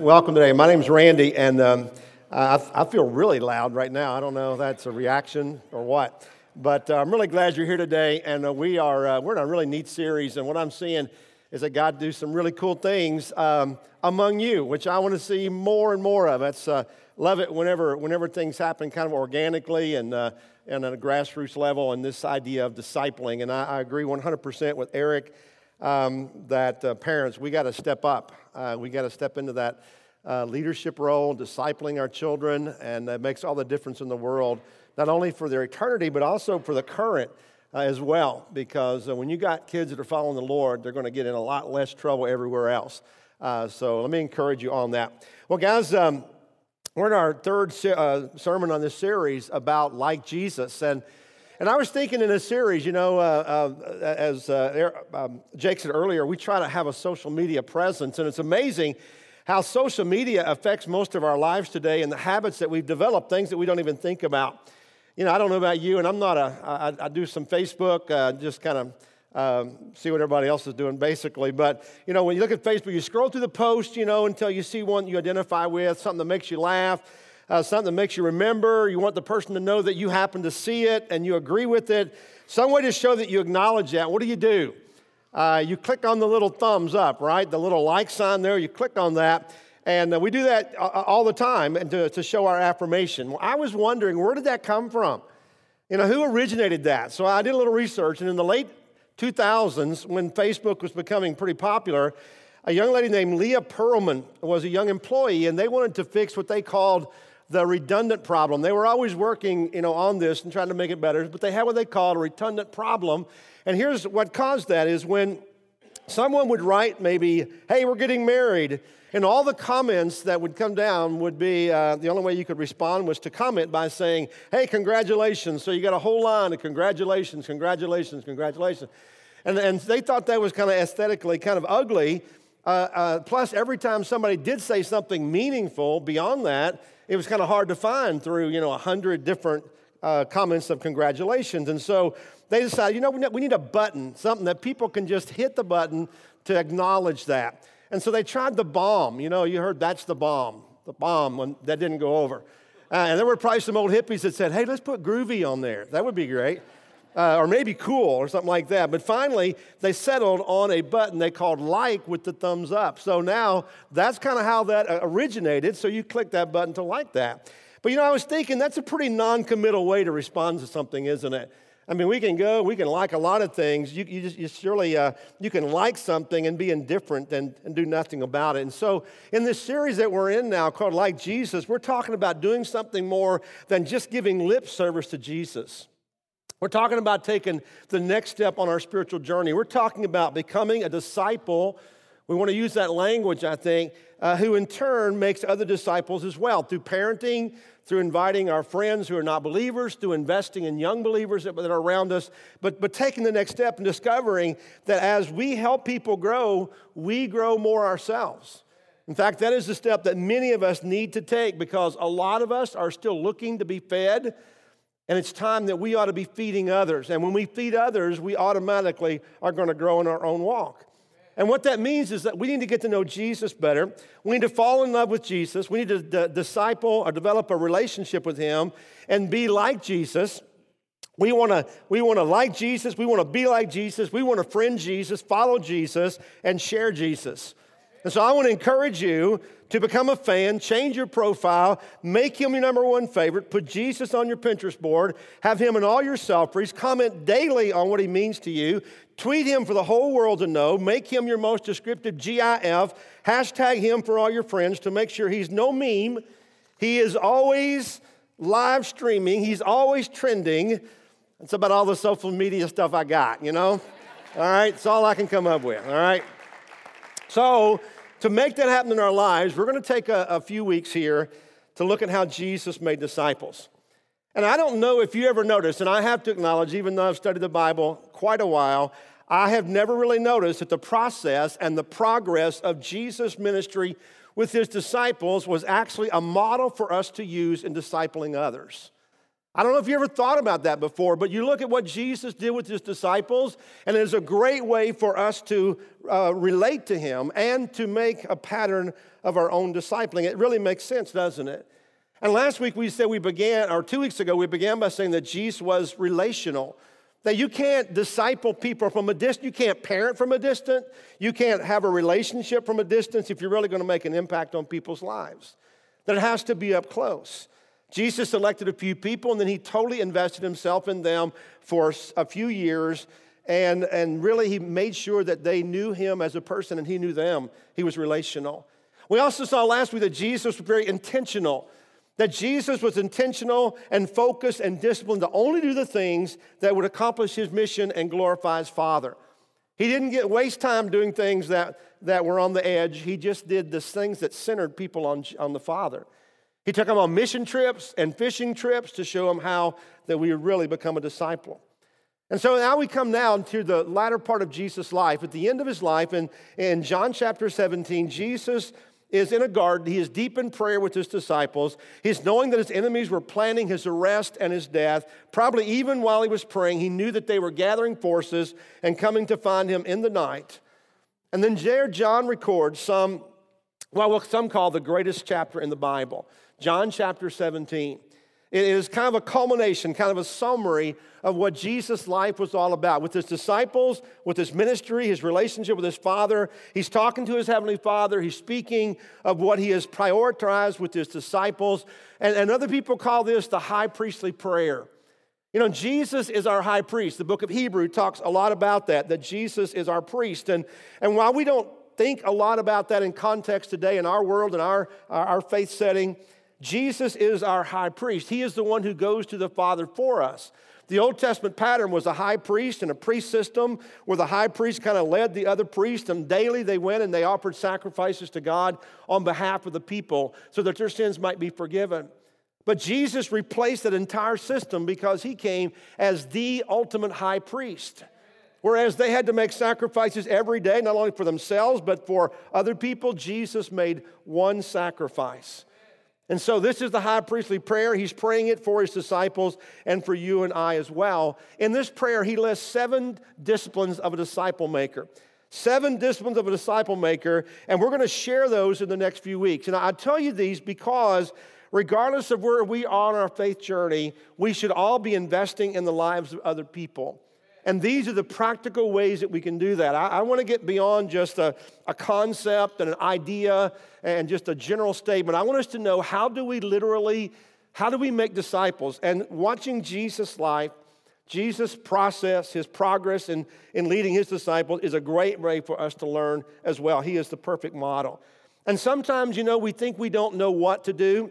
Welcome today. My name is Randy, and um, I, I, feel really loud right now. I don't know if that's a reaction or what, but uh, I'm really glad you're here today. And uh, we are uh, we're in a really neat series, and what I'm seeing is that God do some really cool things um, among you, which I want to see more and more of. That's uh, love it whenever whenever things happen kind of organically and uh, and at a grassroots level, and this idea of discipling. And I, I agree 100% with Eric um, that uh, parents, we got to step up. Uh, we got to step into that uh, leadership role, discipling our children, and that makes all the difference in the world, not only for their eternity, but also for the current uh, as well. Because uh, when you got kids that are following the Lord, they're going to get in a lot less trouble everywhere else. Uh, so let me encourage you on that. Well, guys, um, we're in our third sermon on this series about like Jesus. And and I was thinking in this series, you know, uh, uh, as uh, um, Jake said earlier, we try to have a social media presence, and it's amazing how social media affects most of our lives today and the habits that we've developed, things that we don't even think about. You know, I don't know about you, and I'm not a, I, I do some Facebook, uh, just kind of um, see what everybody else is doing, basically. But, you know, when you look at Facebook, you scroll through the post, you know, until you see one you identify with, something that makes you laugh uh, something that makes you remember. You want the person to know that you happen to see it and you agree with it. Some way to show that you acknowledge that. What do you do? Uh, you click on the little thumbs up, right? The little like sign there, you click on that. And uh, we do that uh, uh, all the time and to, to show our affirmation. Well, I was wondering, where did that come from? You know, who originated that? So I did a little research, and in the late 2000s, when Facebook was becoming pretty popular, a young lady named Leah Pearlman was a young employee, and they wanted to fix what they called the redundant problem. They were always working, you know, on this and trying to make it better, but they had what they called a redundant problem. And here's what caused that is when someone would write maybe, hey, we're getting married, and all the comments that would come down would be uh, the only way you could respond was to comment by saying, hey, congratulations. So you got a whole line of congratulations, congratulations, congratulations. And, and they thought that was kind of aesthetically kind of ugly. Uh, uh, plus, every time somebody did say something meaningful beyond that, it was kind of hard to find through, you know, a hundred different uh, comments of congratulations. And so they decided, you know, we need a button, something that people can just hit the button to acknowledge that. And so they tried the bomb. You know, you heard that's the bomb, the bomb, when that didn't go over. Uh, and there were probably some old hippies that said, hey, let's put groovy on there. That would be great uh, or maybe cool or something like that. But finally, they settled on a button they called like with the thumbs up. So now that's kind of how that uh, originated. So you click that button to like that. But you know, I was thinking that's a pretty non committal way to respond to something, isn't it? I mean, we can go, we can like a lot of things. You, you, just, you surely, uh, you can like something and be indifferent and, and do nothing about it. And so, in this series that we're in now called Like Jesus, we're talking about doing something more than just giving lip service to Jesus. We're talking about taking the next step on our spiritual journey. We're talking about becoming a disciple. We want to use that language, I think, uh, who in turn makes other disciples as well through parenting, through inviting our friends who are not believers, through investing in young believers that, that are around us, but, but taking the next step and discovering that as we help people grow, we grow more ourselves. In fact, that is the step that many of us need to take because a lot of us are still looking to be fed and it's time that we ought to be feeding others. And when we feed others, we automatically are going to grow in our own walk. And what that means is that we need to get to know Jesus better. We need to fall in love with Jesus. We need to d- disciple or develop a relationship with Him and be like Jesus. We want to we want to like Jesus. We want to be like Jesus. We want to friend Jesus, follow Jesus, and share Jesus. And so I want to encourage you to become a fan, change your profile, make him your number one favorite, put Jesus on your Pinterest board, have him in all your selfies, comment daily on what he means to you, tweet him for the whole world to know, make him your most descriptive GIF, hashtag him for all your friends to make sure he's no meme. He is always live streaming, he's always trending. That's about all the social media stuff I got, you know? All right, it's all I can come up with, all right? So, to make that happen in our lives, we're going to take a, a few weeks here to look at how Jesus made disciples. And I don't know if you ever noticed, and I have to acknowledge, even though I've studied the Bible quite a while, I have never really noticed that the process and the progress of Jesus' ministry with his disciples was actually a model for us to use in discipling others. I don't know if you ever thought about that before, but you look at what Jesus did with his disciples, and it is a great way for us to uh, relate to him and to make a pattern of our own discipling. It really makes sense, doesn't it? And last week we said we began, or two weeks ago, we began by saying that Jesus was relational. That you can't disciple people from a distance, you can't parent from a distance, you can't have a relationship from a distance if you're really to make an impact on people's lives. That it has to be up close. Jesus selected a few people and then he totally invested himself in them for a few years. And, and really, he made sure that they knew him as a person and he knew them. He was relational. We also saw last week that Jesus was very intentional, that Jesus was intentional and focused and disciplined to only do the things that would accomplish his mission and glorify his Father. He didn't get waste time doing things that, that were on the edge. He just did the things that centered people on, on the Father. He took them on mission trips and fishing trips to show them how that we really become a disciple. And so now we come now to the latter part of Jesus' life. At the end of his life, in, in John chapter 17, Jesus is in a garden. He is deep in prayer with his disciples. He's knowing that his enemies were planning his arrest and his death. Probably even while he was praying, he knew that they were gathering forces and coming to find him in the night. And then there, John records some, well, what some call the greatest chapter in the Bible. John chapter 17. It is kind of a culmination, kind of a summary of what Jesus' life was all about. With his disciples, with his ministry, his relationship with his Father, he's talking to his Heavenly Father. He's speaking of what he has prioritized with his disciples. And, and other people call this the high priestly prayer. You know, Jesus is our high priest. The book of Hebrew talks a lot about that, that Jesus is our priest. And, and while we don't think a lot about that in context today in our world, in our, our faith setting, Jesus is our high priest. He is the one who goes to the Father for us. The Old Testament pattern was a high priest and a priest system where the high priest kind of led the other priests, and daily they went and they offered sacrifices to God on behalf of the people so that their sins might be forgiven. But Jesus replaced that entire system because he came as the ultimate high priest. Whereas they had to make sacrifices every day, not only for themselves, but for other people, Jesus made one sacrifice. And so, this is the high priestly prayer. He's praying it for his disciples and for you and I as well. In this prayer, he lists seven disciplines of a disciple maker. Seven disciplines of a disciple maker, and we're going to share those in the next few weeks. And I tell you these because, regardless of where we are on our faith journey, we should all be investing in the lives of other people. And these are the practical ways that we can do that. I, I want to get beyond just a, a concept and an idea and just a general statement. I want us to know how do we literally, how do we make disciples? And watching Jesus' life, Jesus' process, his progress in, in leading his disciples is a great way for us to learn as well. He is the perfect model. And sometimes, you know, we think we don't know what to do.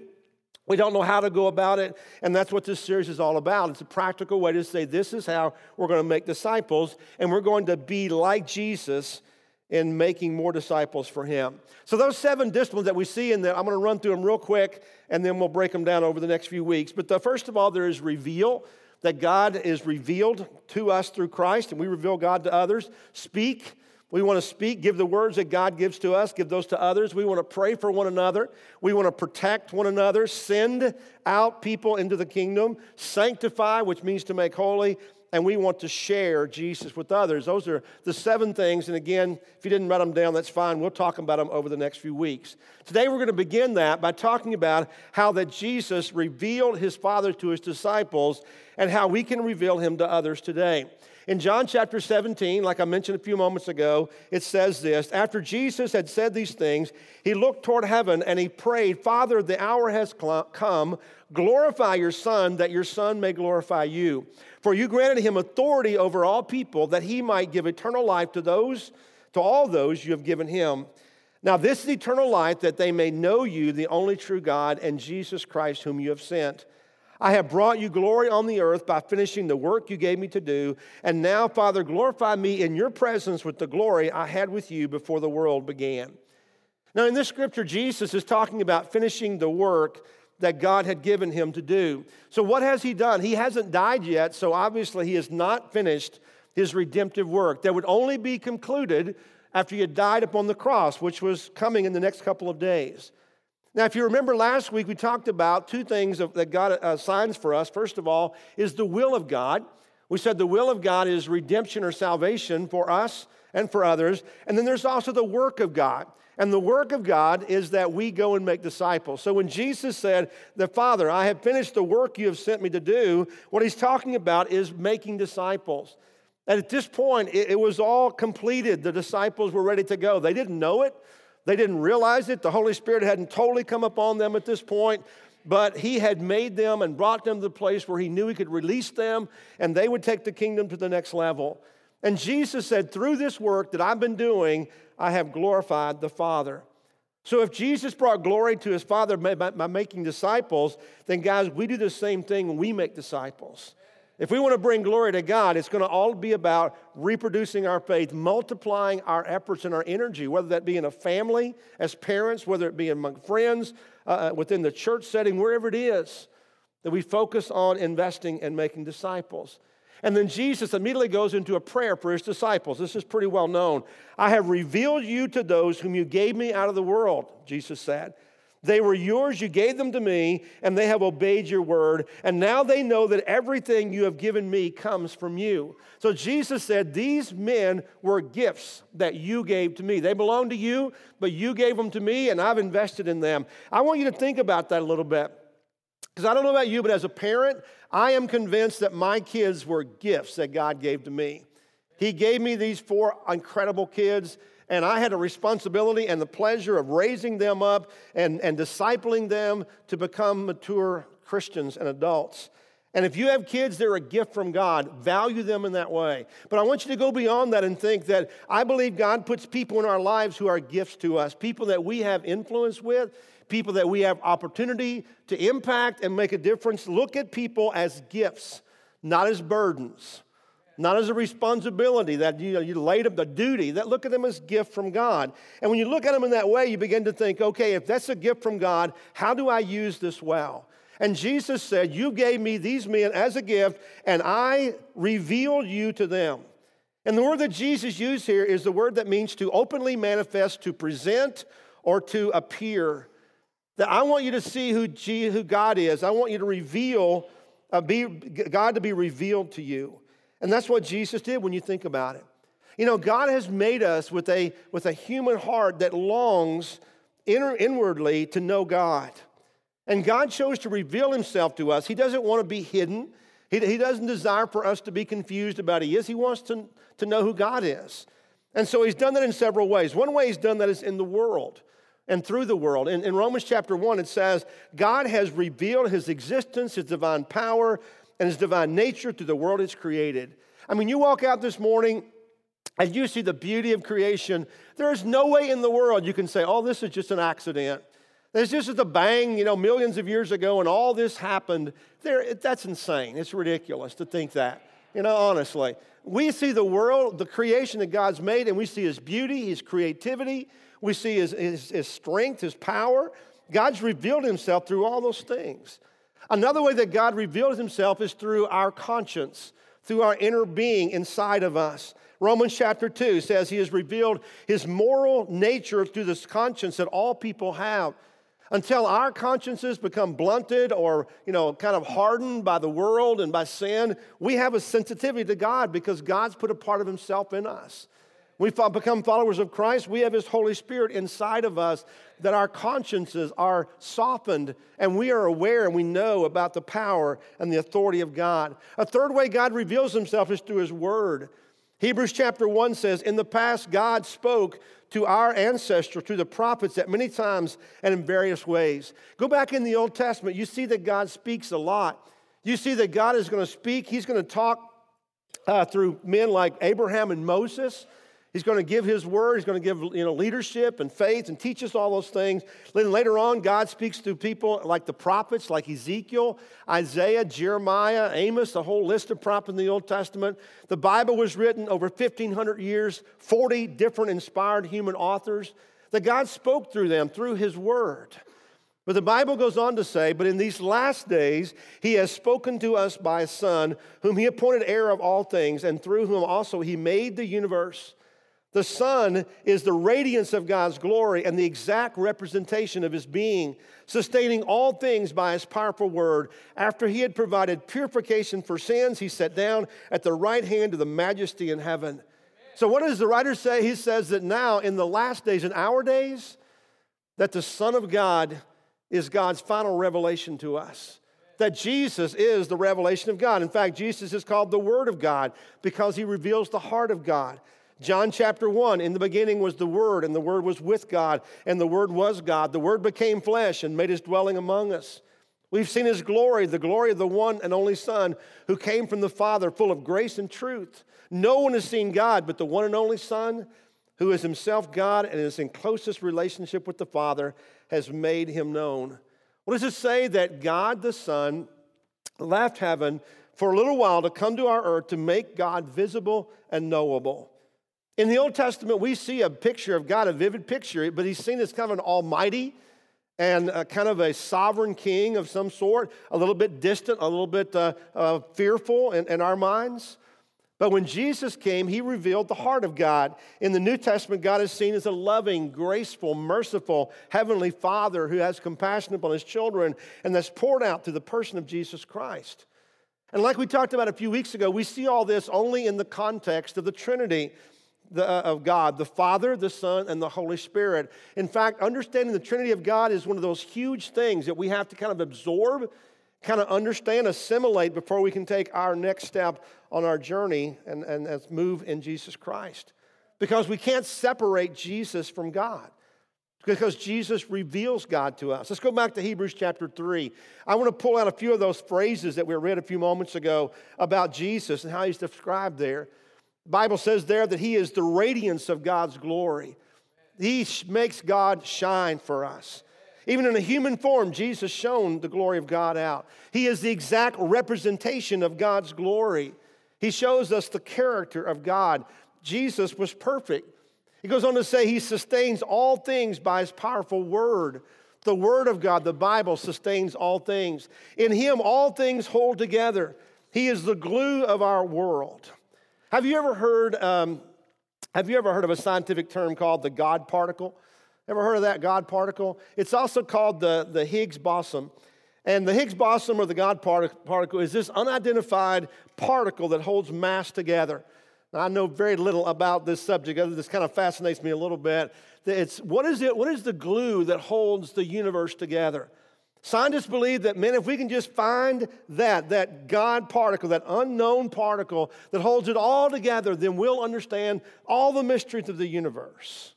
We don't know how to go about it, and that's what this series is all about. It's a practical way to say this is how we're going to make disciples, and we're going to be like Jesus in making more disciples for him. So, those seven disciplines that we see in there, I'm going to run through them real quick, and then we'll break them down over the next few weeks. But the, first of all, there is reveal, that God is revealed to us through Christ, and we reveal God to others. Speak, we want to speak, give the words that God gives to us, give those to others. We want to pray for one another. We want to protect one another, send out people into the kingdom, sanctify, which means to make holy, and we want to share Jesus with others. Those are the seven things. And again, if you didn't write them down, that's fine. We'll talk about them over the next few weeks. Today, we're going to begin that by talking about how that Jesus revealed his Father to his disciples and how we can reveal him to others today. In John chapter 17, like I mentioned a few moments ago, it says this After Jesus had said these things, he looked toward heaven and he prayed, Father, the hour has come. Glorify your Son, that your Son may glorify you. For you granted him authority over all people, that he might give eternal life to those, to all those you have given him. Now, this is eternal life, that they may know you, the only true God, and Jesus Christ, whom you have sent. I have brought you glory on the earth by finishing the work you gave me to do. And now, Father, glorify me in your presence with the glory I had with you before the world began. Now, in this scripture, Jesus is talking about finishing the work that God had given him to do. So, what has he done? He hasn't died yet, so obviously he has not finished his redemptive work that would only be concluded after he had died upon the cross, which was coming in the next couple of days. Now, if you remember last week, we talked about two things that God uh, assigns for us. First of all, is the will of God. We said the will of God is redemption or salvation for us and for others. And then there's also the work of God. And the work of God is that we go and make disciples. So when Jesus said, The Father, I have finished the work you have sent me to do, what he's talking about is making disciples. And at this point, it, it was all completed. The disciples were ready to go. They didn't know it, they didn't realize it. The Holy Spirit hadn't totally come upon them at this point, but He had made them and brought them to the place where He knew He could release them and they would take the kingdom to the next level. And Jesus said, Through this work that I've been doing, I have glorified the Father. So if Jesus brought glory to his Father by, making disciples, then guys, we do the same thing when we make disciples. If we want to bring glory to God, it's going to all be about reproducing our faith, multiplying our efforts and our energy, whether that be in a family, as parents, whether it be among friends, uh, uh, within the church setting, wherever it is, that we focus on investing and making disciples. And then Jesus immediately goes into a prayer for his disciples. This is pretty well known. I have revealed you to those whom you gave me out of the world, Jesus said. They were yours, you gave them to me, and they have obeyed your word. And now they know that everything you have given me comes from you. So Jesus said, These men were gifts that you gave to me. They belong to you, but you gave them to me, and I've invested in them. I want you to think about that a little bit. Because I don't know about you, but as a parent, I am convinced that my kids were gifts that God gave to me. He gave me these four incredible kids and I had a responsibility and the pleasure of raising them up and, and discipling them to become mature Christians and adults. And if you have kids, they're a gift from God. Value them in that way. But I want you to go beyond that and think that I believe God puts people in our lives who are gifts to us, people that we have influence with, people that we have opportunity to impact and make a difference. Look at people as gifts, not as burdens not as a responsibility that you, know, you laid up the duty, that look at them as gift from God. And when you look at them in that way, you begin to think, okay, if that's a gift from God, how do I use this well? And Jesus said, You gave me these men as a gift, and I revealed you to them. And the word that Jesus used here is the word that means to openly manifest, to present, or to appear. That I want you to see who, G, who God is. I want you to reveal, uh, be, God to be revealed to you. And that's what Jesus did when you think about it. You know, God has made us with a, with a human heart that longs inner, inwardly to know God. And God chose to reveal himself to us. He doesn't want to be hidden. He, he doesn't desire for us to be confused about who he is. He wants to, to know who God is. And so he's done that in several ways. One way he's done that is in the world and through the world. In, in Romans chapter 1, it says, God has revealed his existence, his divine power, and his divine nature through the world he's created. I mean, you walk out this morning and you see the beauty of creation. There is no way in the world you can say, oh, this is just an accident. There's just a bang, you know, millions of years ago, and all this happened. There, that's insane. It's ridiculous to think that. You know, honestly, we see the world, the creation that God's made, and we see His beauty, His creativity. We see His, his, his strength, His power. God's revealed Himself through all those things. Another way that God reveals himself is through our conscience, through our inner being inside of us. Romans chapter 2 says he has revealed his moral nature through this conscience that all people have. Until our consciences become blunted or, you know, kind of hardened by the world and by sin, we have a sensitivity to God because God's put a part of himself in us we become followers of Christ, we have His Holy Spirit inside of us that our consciences are softened and we are aware and we know about the power and the authority of God. A third way God reveals Himself is through His Word. Hebrews chapter 1 says, In the past, God spoke to our ancestors, to the prophets, at many times and in various ways. Go back in the Old Testament, you see that God speaks a lot. You see that God is going to speak, He's going to talk uh, through men like Abraham and Moses. He's going to give his word. He's going to give you know, leadership and faith and teach us all those things. Then later on, God speaks to people like the prophets, like Ezekiel, Isaiah, Jeremiah, Amos, the whole list of prophets in the Old Testament. The Bible was written over 1,500 years, 40 different inspired human authors. That God spoke through them, through his word. But the Bible goes on to say, But in these last days he has spoken to us by a Son, whom he appointed heir of all things, and through whom also he made the universe. The Son is the radiance of God's glory and the exact representation of his being, sustaining all things by his powerful word. After he had provided purification for sins, he sat down at the right hand of the majesty in heaven. So, what does the writer say? He says that now, in the last days, in our days, that the Son of God is God's final revelation to us. That Jesus is the revelation of God. In fact, Jesus is called the Word of God because he reveals the heart of God. John chapter 1 In the beginning was the Word, and the Word was with God, and the Word was God. The Word became flesh and made his dwelling among us. We've seen his glory, the glory of the one and only Son who came from the Father, full of grace and truth. No one has seen God but the one and only Son, who is himself God and is in closest relationship with the Father, has made him known. What does it say? That God the Son left heaven for a little while to come to our earth to make God visible and knowable. In the Old Testament, we see a picture of God, a vivid picture, but he's seen as kind of an almighty and kind of a sovereign king of some sort, a little bit distant, a little bit uh, uh, fearful in, in our minds. But when Jesus came, he revealed the heart of God. In the New Testament, God is seen as a loving, graceful, merciful, heavenly Father who has compassion upon his children, and that's poured out through the person of Jesus Christ. And like we talked about a few weeks ago, we see all this only in the context of the Trinity the, uh, of God, the Father, the Son, and the Holy Spirit. In fact, understanding the Trinity of God is one of those huge things that we have to kind of absorb, kind of understand, assimilate before we can take our next step on our journey and, and, and move in Jesus Christ. Because we can't separate Jesus from God because Jesus reveals God to us. Let's go back to Hebrews chapter 3. I want to pull out a few of those phrases that we read a few moments ago about Jesus and how he's described there. Bible says there that He is the radiance of God's glory. He makes God shine for us. Even in a human form, Jesus shone the glory of God out. He is the exact representation of God's glory. He shows us the character of God. Jesus was perfect. He goes on to say he sustains all things by his powerful word. The word of God, the Bible, sustains all things. In him, all things hold together. He is the glue of our world. Have you ever heard, um, have you ever heard of a scientific term called the God particle? Ever heard of that God particle? It's also called the, the Higgs boson. And the Higgs boson or the God particle is this unidentified particle that holds mass together. Now, I know very little about this subject, this kind of fascinates me a little bit. It's what is it? What is the glue that holds the universe together? Scientists believe that, man, if we can just find that, that God particle, that unknown particle that holds it all together, then we'll understand all the mysteries of the universe.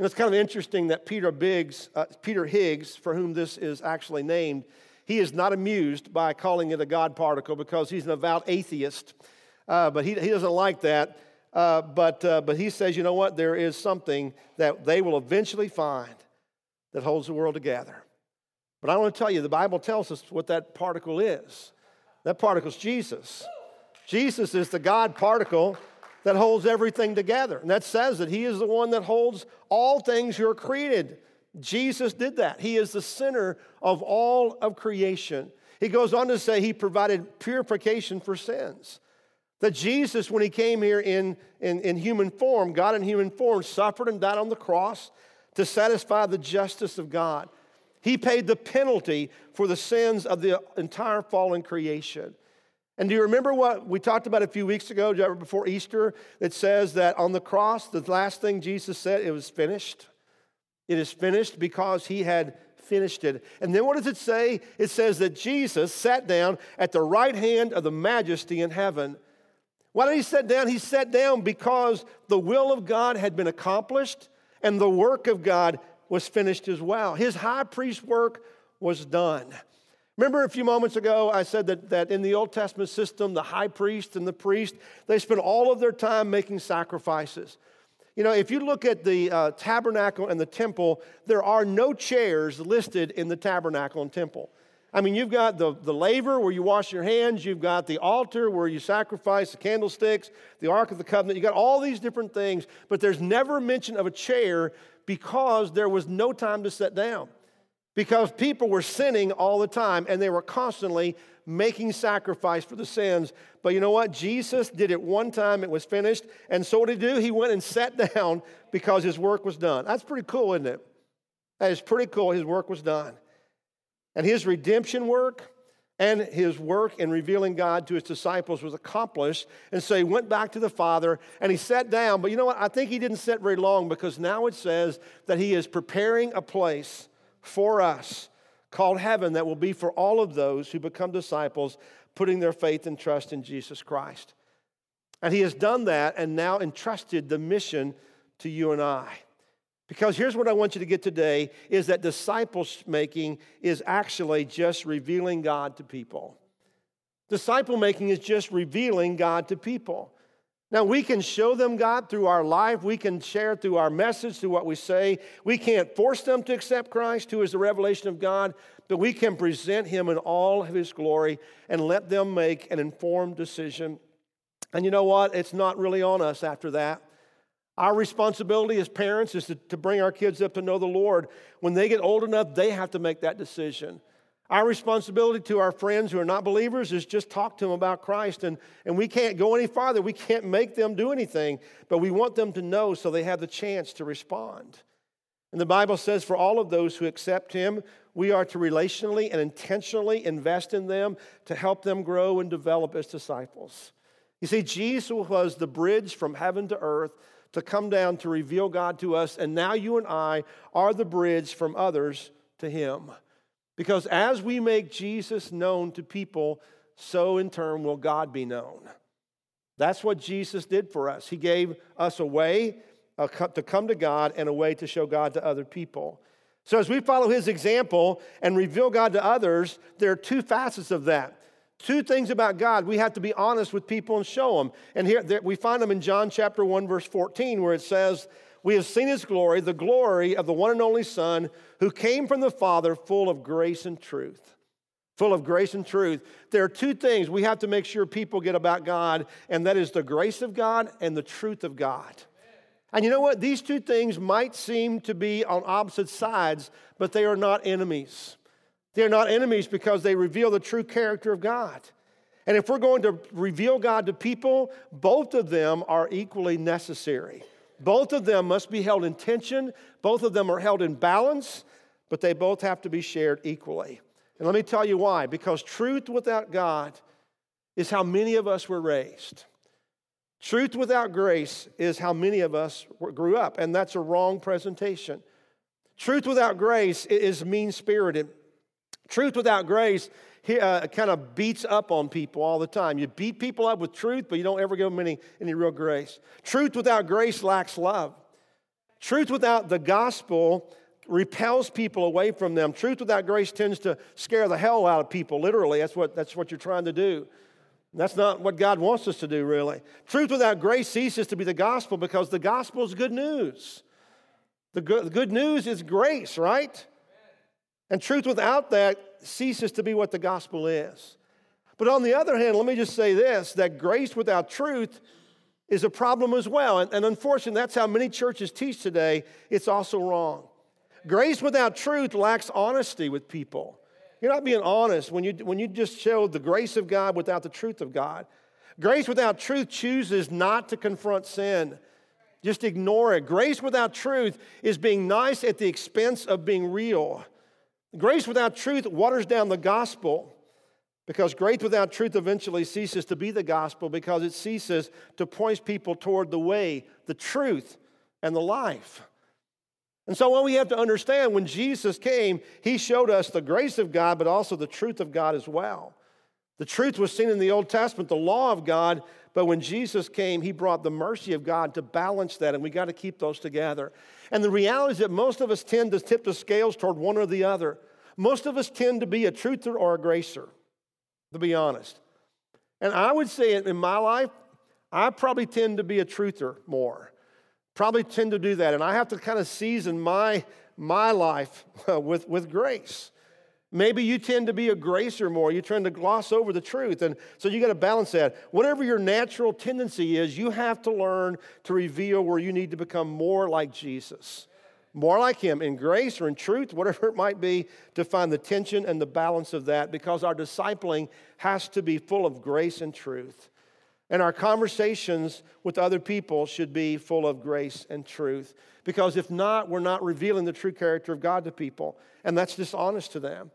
And it's kind of interesting that Peter Biggs, uh, Peter Higgs, for whom this is actually named, he is not amused by calling it a God particle because he's an avowed atheist. Uh, but he, he doesn't like that. Uh, but, uh, but he says, you know what? There is something that they will eventually find that holds the world together. But I want to tell you, the Bible tells us what that particle is. That particle is Jesus. Jesus is the God particle that holds everything together. And that says that He is the one that holds all things who are created. Jesus did that. He is the center of all of creation. He goes on to say He provided purification for sins. That Jesus, when He came here in, in, in human form, God in human form, suffered and died on the cross to satisfy the justice of God. He paid the penalty for the sins of the entire fallen creation. And do you remember what we talked about a few weeks ago, before Easter, that says that on the cross, the last thing Jesus said, it was finished? It is finished because he had finished it. And then what does it say? It says that Jesus sat down at the right hand of the majesty in heaven. Why did he sit down? He sat down because the will of God had been accomplished and the work of God was finished as well. His high priest work was done. Remember a few moments ago, I said that, that in the Old Testament system, the high priest and the priest, they spent all of their time making sacrifices. You know, if you look at the uh, tabernacle and the temple, there are no chairs listed in the tabernacle and temple. I mean, you've got the, the laver where you wash your hands, you've got the altar where you sacrifice the candlesticks, the Ark of the Covenant, you've got all these different things, but there's never mention of a chair because there was no time to sit down. because people were sinning all the time and they were constantly making sacrifice for the sins. But you know what? Jesus did it one time, it was finished. And so what did he do? He went and sat down because his work was done. That's pretty cool, isn't it? That is pretty cool. His work was done. And his redemption work and his work in revealing God to his disciples was accomplished. And so he went back to the Father and he sat down. But you know what? I think he didn't sit very long because now it says that he is preparing a place for us called heaven that will be for all of those who become disciples, putting their faith and trust in Jesus Christ. And he has done that and now entrusted the mission to you and I. Because here's what I want you to get today is that disciple making is actually just revealing God to people. Disciple making is just revealing God to people. Now, we can show them God through our life. We can share through our message, through what we say. We can't force them to accept Christ, who is the revelation of God, but we can present Him in all of His glory and let them make an informed decision. And you know what? It's not really on us after that. Our responsibility as parents is to, to bring our kids up to know the Lord. When they get old enough, they have to make that decision. Our responsibility to our friends who are not believers is just talk to them about Christ. And, and we can't go any farther. We can't make them do anything, but we want them to know so they have the chance to respond. And the Bible says for all of those who accept Him, we are to relationally and intentionally invest in them to help them grow and develop as disciples. You see, Jesus was the bridge from heaven to earth to come down to reveal God to us, and now you and I are the bridge from others to Him. Because as we make Jesus known to people, so in turn will God be known. That's what Jesus did for us. He gave us a way to come to God and a way to show God to other people. So, as we follow his example and reveal God to others, there are two facets of that. Two things about God. We have to be honest with people and show them. And here we find them in John chapter 1, verse 14, where it says, we have seen his glory, the glory of the one and only Son who came from the Father, full of grace and truth. Full of grace and truth. There are two things we have to make sure people get about God, and that is the grace of God and the truth of God. And you know what? These two things might seem to be on opposite sides, but they are not enemies. They're not enemies because they reveal the true character of God. And if we're going to reveal God to people, both of them are equally necessary. Both of them must be held in tension, both of them are held in balance, but they both have to be shared equally. And let me tell you why. Because truth without God is how many of us were raised. Truth without grace is how many of us grew up, and that's a wrong presentation. Truth without grace is mean spirited. Truth without grace uh, kind of beats up on people all the time. You beat people up with truth, but you don't ever give them any, any real grace. Truth without grace lacks love. Truth without the gospel repels people away from them. Truth without grace tends to scare the hell out of people, literally. That's what, that's what you're trying to do. That's not what God wants us to do, really. Truth without grace ceases to be the gospel because the gospel is good news. The good, the good news is grace, right? And truth without that ceases to be what the gospel is. But on the other hand, let me just say this that grace without truth is a problem as well. And, and unfortunately, that's how many churches teach today. It's also wrong. Grace without truth lacks honesty with people. You're not being honest when you, when you just show the grace of God without the truth of God. Grace without truth chooses not to confront sin. Just ignore it. Grace without truth is being nice at the expense of being real. Grace without truth waters down the gospel because grace without truth eventually ceases to be the gospel because it ceases to point people toward the way, the truth, and the life. And so, what we have to understand when Jesus came, he showed us the grace of God, but also the truth of God as well. The truth was seen in the Old Testament, the law of God, but when Jesus came, he brought the mercy of God to balance that, and we got to keep those together. And the reality is that most of us tend to tip the scales toward one or the other. Most of us tend to be a truther or a gracer, to be honest. And I would say in my life, I probably tend to be a truther more. Probably tend to do that. And I have to kind of season my, my life with, with grace. Maybe you tend to be a gracer more. You're trying to gloss over the truth. And so you got to balance that. Whatever your natural tendency is, you have to learn to reveal where you need to become more like Jesus. more like Him in grace or in truth, whatever it might be, to find the tension and the balance of that because our discipling has to be full of grace and truth. And our conversations with other people should be full of grace and truth. Because if not, we're not revealing the true character of God to people. And that's dishonest to them.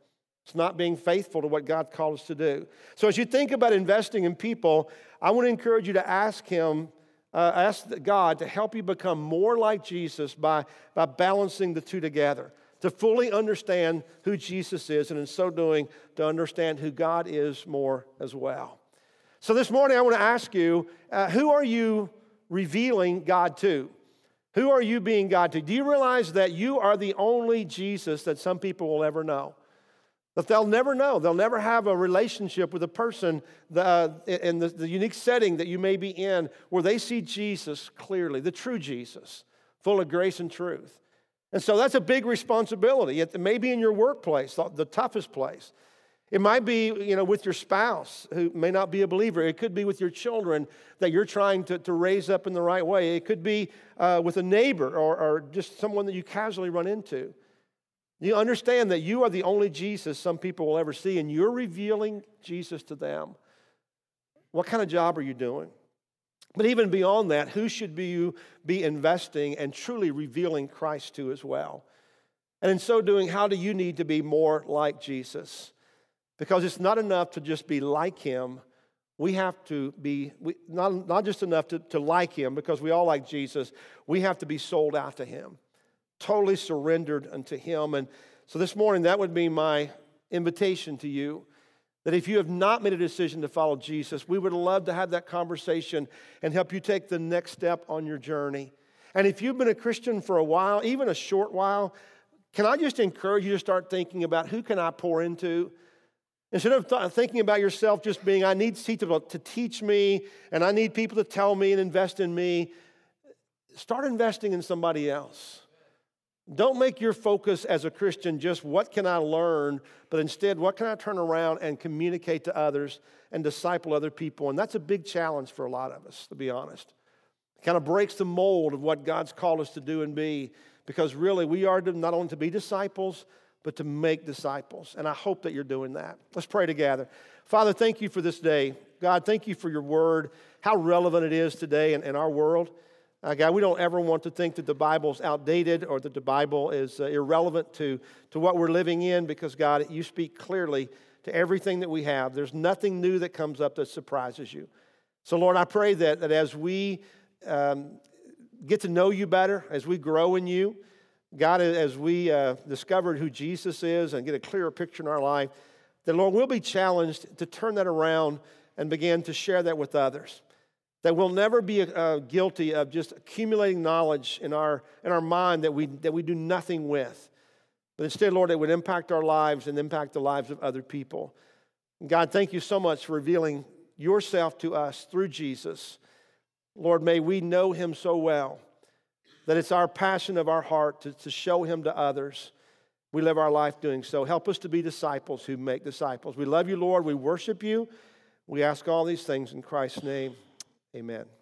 It's not being faithful to what God called us to do. So as you think about investing in people, I want to encourage you to ask Him uh, ask God to help you become more like Jesus by, by balancing the two together, to fully understand who Jesus is, and in so doing, to understand who God is more as well. So this morning, I want to ask you uh, who are you revealing God to? Who are you being God to? Do you realize that you are the only Jesus that some people will ever know? That they'll never know. They'll never have a relationship with a person the, in the, unique setting that you may be in where they see Jesus clearly, the true Jesus, full of grace and truth. And so that's a big responsibility. It may be in your workplace, the, the toughest place. It might be, you know, with your spouse who may not be a believer. It could be with your children that you're trying to, to raise up in the right way. It could be uh, with a neighbor or, or just someone that you casually run into. You understand that you are the only Jesus some people will ever see, and you're revealing Jesus to them. What kind of job are you doing? But even beyond that, who should be you be investing and truly revealing Christ to as well? And in so doing, how do you need to be more like Jesus? Because it's not enough to just be like him. We have to be, we, not, not just enough to, to like him, because we all like Jesus. We have to be sold out to him totally surrendered unto Him. And so this morning, that would be my invitation to you that if you have not made a decision to follow Jesus, we would love to have that conversation and help you take the next step on your journey. And if you've been a Christian for a while, even a short while, can I just encourage you to start thinking about who can I pour into? Instead of th- thinking about yourself just being, I need people to teach me and I need people to tell me and invest in me, start investing in somebody else. Don't make your focus as a Christian just what can I learn, but instead, what can I turn around and communicate to others and disciple other people? And that's a big challenge for a lot of us, to be honest. It kind of breaks the mold of what God's called us to do and be, because really we are not only to be disciples, but to make disciples. And I hope that you're doing that. Let's pray together. Father, thank you for this day. God, thank you for your word, how relevant it is today in, in our world. Uh, God, we don't ever want to think that the Bible's outdated or that the Bible is uh, irrelevant to, to what we're living in because, God, you speak clearly to everything that we have. There's nothing new that comes up that surprises you. So, Lord, I pray that, that as we um, get to know you better, as we grow in you, God, as we uh, discovered who Jesus is and get a clearer picture in our life, that, Lord, we'll be challenged to turn that around and begin to share that with others. That we'll never be uh, guilty of just accumulating knowledge in our, in our mind that we, that we do nothing with. But instead, Lord, it would impact our lives and impact the lives of other people. God, thank you so much for revealing yourself to us through Jesus. Lord, may we know him so well that it's our passion of our heart to, to show him to others. We live our life doing so. Help us to be disciples who make disciples. We love you, Lord. We worship you. We ask all these things in Christ's name. Amen.